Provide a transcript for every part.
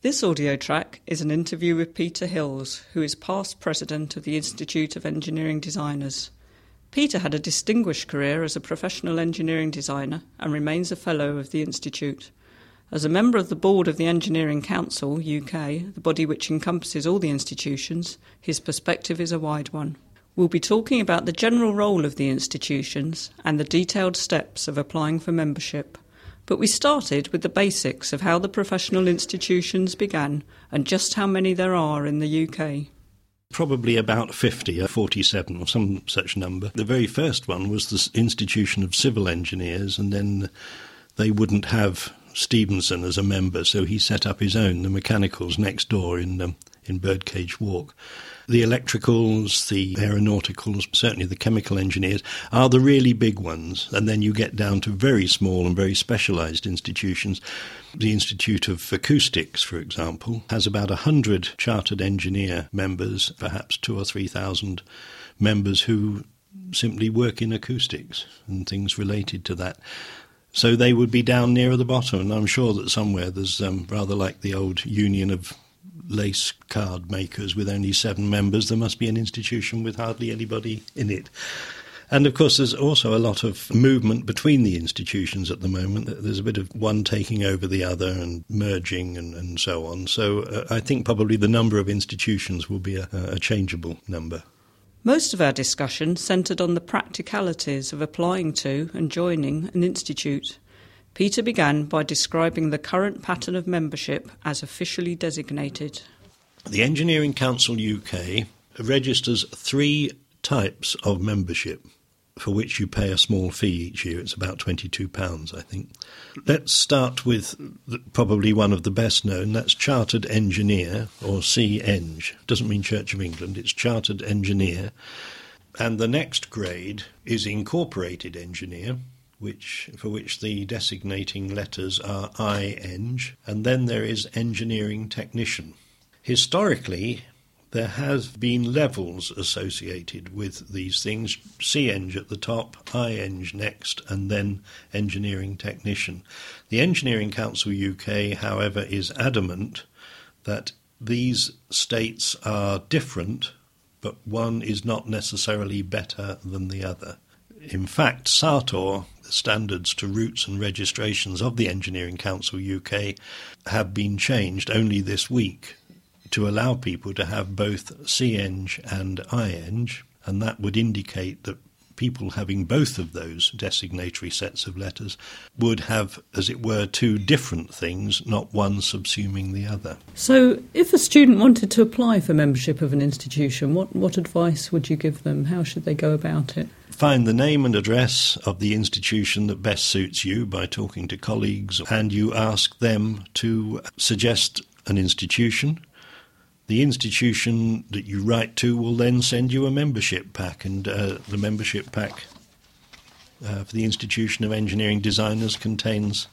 This audio track is an interview with Peter Hills, who is past president of the Institute of Engineering Designers. Peter had a distinguished career as a professional engineering designer and remains a fellow of the Institute. As a member of the board of the Engineering Council UK, the body which encompasses all the institutions, his perspective is a wide one. We'll be talking about the general role of the institutions and the detailed steps of applying for membership. But we started with the basics of how the professional institutions began and just how many there are in the UK. Probably about 50 or 47 or some such number. The very first one was the Institution of Civil Engineers, and then they wouldn't have Stephenson as a member, so he set up his own, the mechanicals next door in um, in Birdcage Walk. The electricals, the aeronauticals, certainly the chemical engineers are the really big ones, and then you get down to very small and very specialised institutions. The Institute of Acoustics, for example, has about a hundred chartered engineer members, perhaps two or three thousand members who simply work in acoustics and things related to that. So they would be down nearer the bottom, and I'm sure that somewhere there's um, rather like the old Union of lace card makers with only seven members, there must be an institution with hardly anybody in it. And of course, there's also a lot of movement between the institutions at the moment. There's a bit of one taking over the other and merging and, and so on. So uh, I think probably the number of institutions will be a, a changeable number. Most of our discussion centred on the practicalities of applying to and joining an institute. Peter began by describing the current pattern of membership as officially designated. The Engineering Council UK registers three types of membership for which you pay a small fee each year. It's about £22, I think. Let's start with probably one of the best known. That's Chartered Engineer, or C-Eng. Doesn't mean Church of England, it's Chartered Engineer. And the next grade is Incorporated Engineer, which for which the designating letters are IEng, and then there is engineering technician. Historically, there have been levels associated with these things C-Eng at the top, I-Eng next, and then engineering technician. The Engineering Council UK, however, is adamant that these states are different, but one is not necessarily better than the other. In fact, SARTOR the standards to routes and registrations of the Engineering Council UK have been changed only this week to allow people to have both C-Eng and I-Eng, and that would indicate that people having both of those designatory sets of letters would have, as it were, two different things, not one subsuming the other. So, if a student wanted to apply for membership of an institution, what, what advice would you give them? How should they go about it? Find the name and address of the institution that best suits you by talking to colleagues, and you ask them to suggest an institution. The institution that you write to will then send you a membership pack, and uh, the membership pack uh, for the Institution of Engineering Designers contains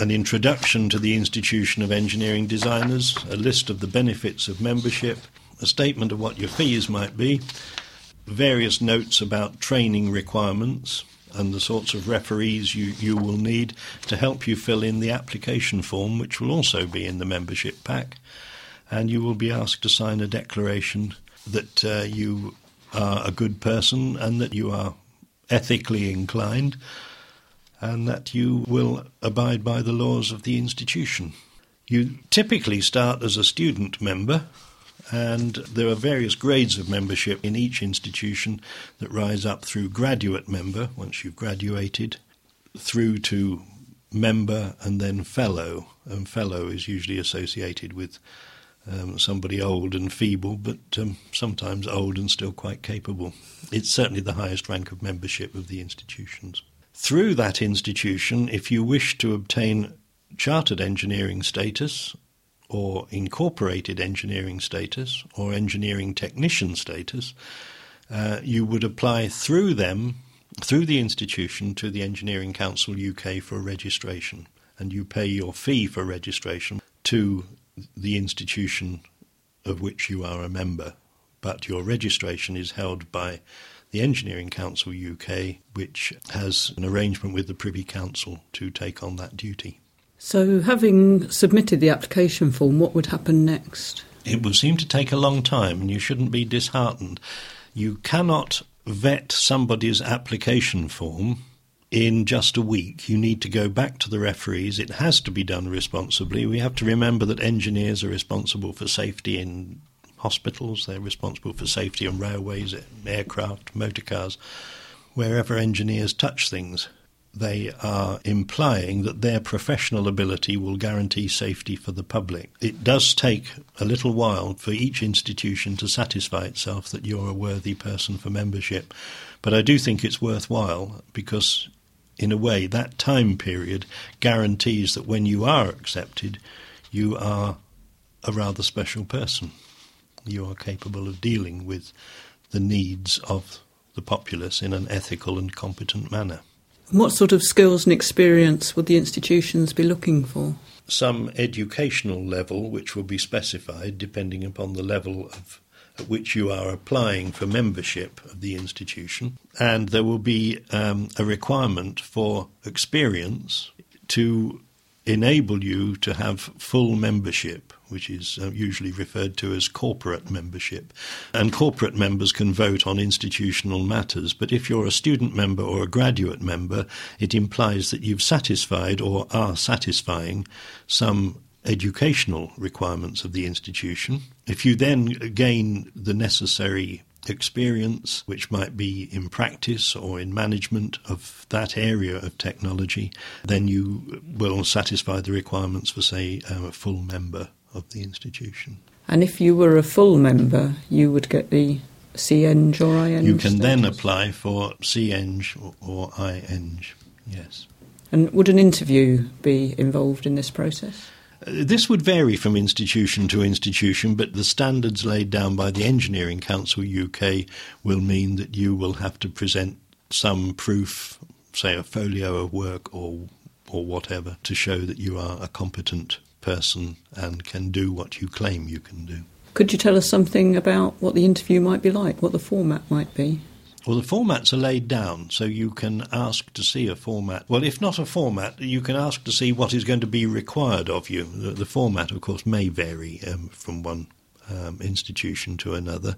an introduction to the Institution of Engineering Designers, a list of the benefits of membership, a statement of what your fees might be, various notes about training requirements and the sorts of referees you, you will need to help you fill in the application form, which will also be in the membership pack. And you will be asked to sign a declaration that uh, you are a good person and that you are ethically inclined and that you will abide by the laws of the institution. You typically start as a student member and there are various grades of membership in each institution that rise up through graduate member, once you've graduated, through to member and then fellow. And fellow is usually associated with um, somebody old and feeble, but um, sometimes old and still quite capable. It's certainly the highest rank of membership of the institutions. Through that institution, if you wish to obtain chartered engineering status or incorporated engineering status or engineering technician status, uh, you would apply through them, through the institution, to the Engineering Council UK for registration. And you pay your fee for registration to the institution of which you are a member. But your registration is held by the Engineering Council UK, which has an arrangement with the Privy Council to take on that duty. So, having submitted the application form, what would happen next? It will seem to take a long time, and you shouldn't be disheartened. You cannot vet somebody's application form in just a week. You need to go back to the referees. It has to be done responsibly. We have to remember that engineers are responsible for safety in hospitals, they're responsible for safety on railways, aircraft, motor cars. Wherever engineers touch things, they are implying that their professional ability will guarantee safety for the public. It does take a little while for each institution to satisfy itself that you're a worthy person for membership. But I do think it's worthwhile because, in a way, that time period guarantees that when you are accepted, you are a rather special person. You are capable of dealing with the needs of the populace in an ethical and competent manner. What sort of skills and experience would the institutions be looking for? Some educational level, which will be specified depending upon the level of at which you are applying for membership of the institution, and there will be um, a requirement for experience to enable you to have full membership which is uh, usually referred to as corporate membership. And corporate members can vote on institutional matters, but if you're a student member or a graduate member, it implies that you've satisfied or are satisfying some educational requirements of the institution. If you then gain the necessary experience, which might be in practice or in management of that area of technology, then you will satisfy the requirements for, say, a full member of the institution. And if you were a full member, you would get the CEng or IEng. You can status. then apply for CEng or, or IEng, yes. And would an interview be involved in this process? This would vary from institution to institution, but the standards laid down by the Engineering Council UK will mean that you will have to present some proof, say a folio of work or or whatever, to show that you are a competent person and can do what you claim you can do. Could you tell us something about what the interview might be like, what the format might be? Well, the formats are laid down, so you can ask to see a format. Well, if not a format, you can ask to see what is going to be required of you. The, the format, of course, may vary um, from one um, institution to another.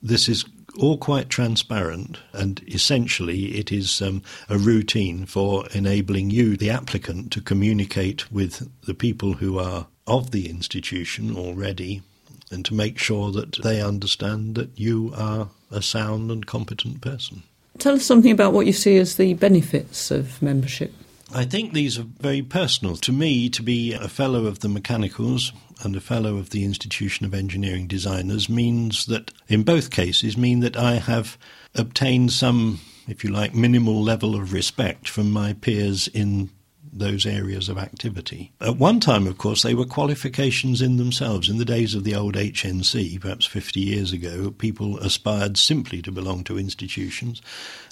This is all quite transparent, and essentially it is um, a routine for enabling you, the applicant, to communicate with the people who are of the institution already and to make sure that they understand that you are a sound and competent person. Tell us something about what you see as the benefits of membership. I think these are very personal. To me, to be a fellow of the mechanicals and a fellow of the Institution of Engineering Designers means that, in both cases, mean that I have obtained some, if you like, minimal level of respect from my peers in those areas of activity. At one time, of course, they were qualifications in themselves. In the days of the old HNC, perhaps 50 years ago, people aspired simply to belong to institutions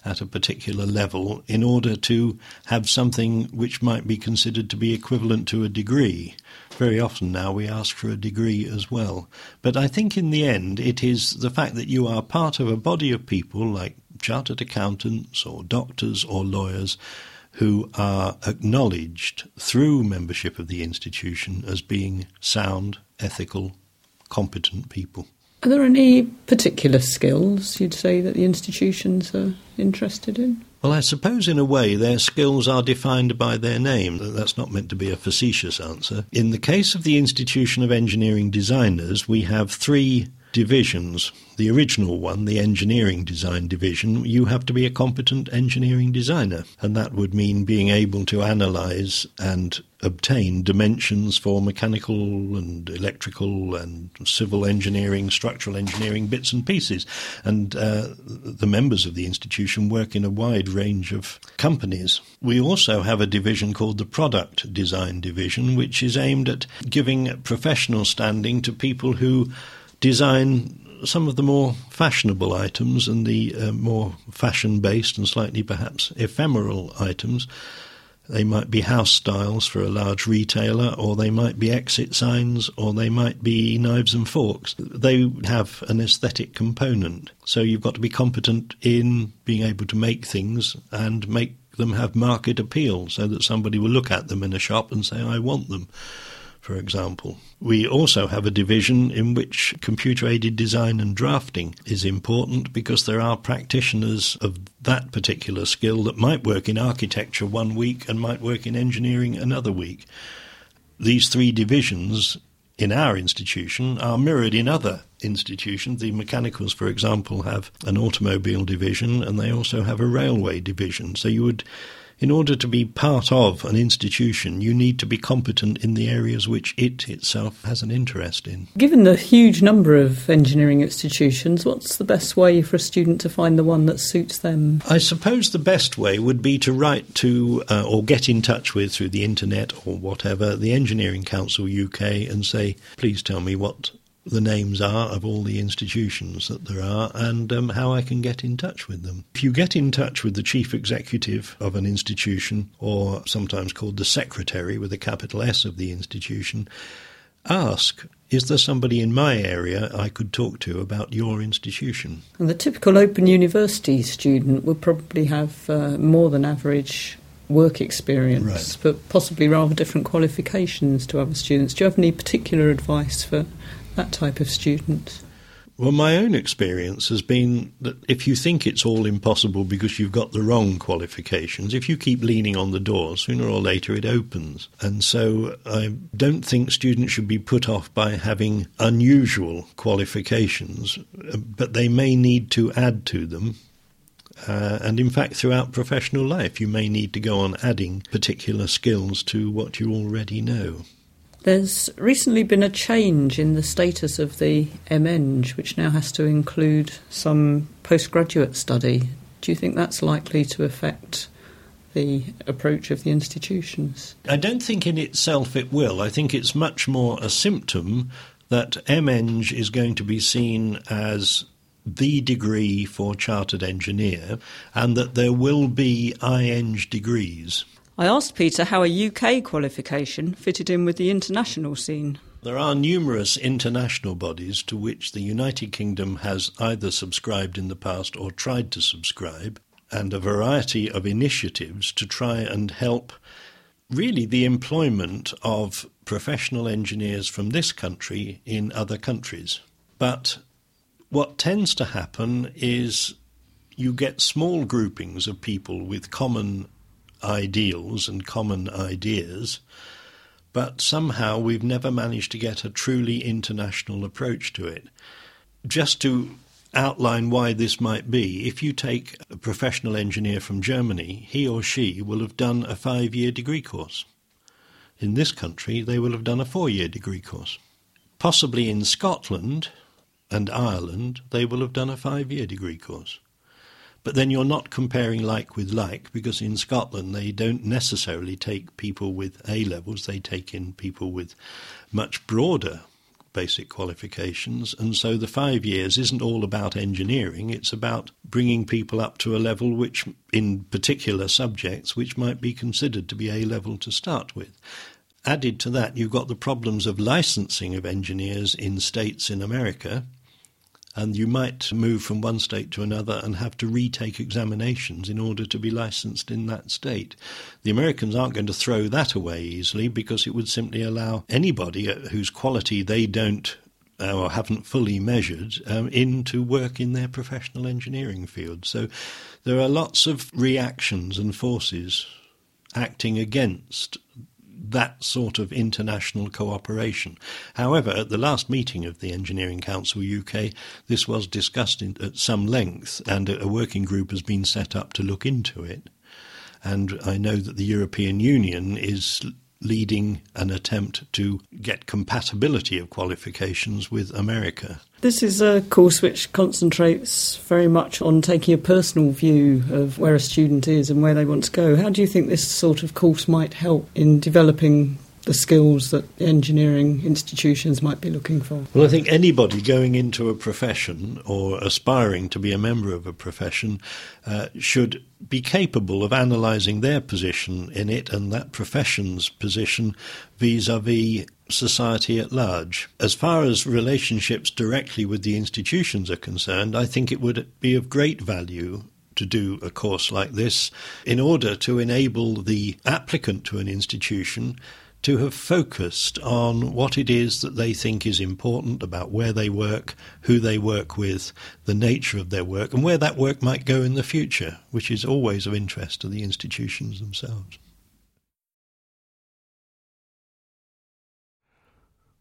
at a particular level in order to have something which might be considered to be equivalent to a degree. Very often now we ask for a degree as well. But I think in the end it is the fact that you are part of a body of people like chartered accountants or doctors or lawyers who are acknowledged through membership of the institution as being sound, ethical, competent people. Are there any particular skills you'd say that the institutions are interested in? Well, I suppose in a way their skills are defined by their name. That's not meant to be a facetious answer. In the case of the Institution of Engineering Designers, we have three divisions. The original one, the engineering design division, you have to be a competent engineering designer, and that would mean being able to analyze and obtain dimensions for mechanical and electrical and civil engineering, structural engineering bits and pieces. And uh, the members of the institution work in a wide range of companies. We also have a division called the Product Design Division, which is aimed at giving professional standing to people who design some of the more fashionable items and the uh, more fashion based and slightly perhaps ephemeral items. They might be house styles for a large retailer, or they might be exit signs, or they might be knives and forks. They have an aesthetic component. So you've got to be competent in being able to make things and make them have market appeal so that somebody will look at them in a shop and say, I want them for example. We also have a division in which computer aided design and drafting is important because there are practitioners of that particular skill that might work in architecture one week and might work in engineering another week. These three divisions in our institution are mirrored in other institutions. The mechanicals, for example, have an automobile division and they also have a railway division. So you would in order to be part of an institution, you need to be competent in the areas which it itself has an interest in. Given the huge number of engineering institutions, what's the best way for a student to find the one that suits them? I suppose the best way would be to write to uh, or get in touch with through the internet or whatever the Engineering Council UK and say, please tell me what the names are of all the institutions that there are and um, how I can get in touch with them. If you get in touch with the chief executive of an institution, or sometimes called the secretary with a capital S of the institution, ask is there somebody in my area I could talk to about your institution? And the typical Open University student would probably have uh, more than average work experience, right. but possibly rather different qualifications to other students. Do you have any particular advice for that type of student? Well, my own experience has been that if you think it's all impossible because you've got the wrong qualifications, if you keep leaning on the door, sooner or later it opens. And so I don't think students should be put off by having unusual qualifications, but they may need to add to them uh, and in fact, throughout professional life, you may need to go on adding particular skills to what you already know. There's recently been a change in the status of the MEng, which now has to include some postgraduate study. Do you think that's likely to affect the approach of the institutions? I don't think in itself it will. I think it's much more a symptom that MEng is going to be seen as the degree for chartered engineer and that there will be IEng degrees. I asked Peter how a UK qualification fitted in with the international scene. There are numerous international bodies to which the United Kingdom has either subscribed in the past or tried to subscribe, and a variety of initiatives to try and help really the employment of professional engineers from this country in other countries. But what tends to happen is you get small groupings of people with common ideals and common ideas, but somehow we've never managed to get a truly international approach to it. Just to outline why this might be, if you take a professional engineer from Germany, he or she will have done a five year degree course. In this country, they will have done a four year degree course. Possibly in Scotland and Ireland, they will have done a five year degree course. But then you're not comparing like with like because in Scotland they don't necessarily take people with A levels, they take in people with much broader basic qualifications. And so the five years isn't all about engineering, it's about bringing people up to a level which, in particular subjects, which might be considered to be A level to start with. Added to that, you've got the problems of licensing of engineers in states in America and you might move from one state to another and have to retake examinations in order to be licensed in that state. The Americans aren't going to throw that away easily because it would simply allow anybody uh, whose quality they don't uh, or haven't fully measured um, in to work in their professional engineering field. So there are lots of reactions and forces acting against that sort of international cooperation. However, at the last meeting of the Engineering Council UK, this was discussed in, at some length, and a, a working group has been set up to look into it. And I know that the European Union is leading an attempt to get compatibility of qualifications with America. This is a course which concentrates very much on taking a personal view of where a student is and where they want to go. How do you think this sort of course might help in developing the skills that engineering institutions might be looking for? Well, I think anybody going into a profession or aspiring to be a member of a profession uh, should be capable of analysing their position in it and that profession's position vis a vis society at large. As far as relationships directly with the institutions are concerned, I think it would be of great value to do a course like this in order to enable the applicant to an institution to have focused on what it is that they think is important about where they work, who they work with, the nature of their work, and where that work might go in the future, which is always of interest to the institutions themselves.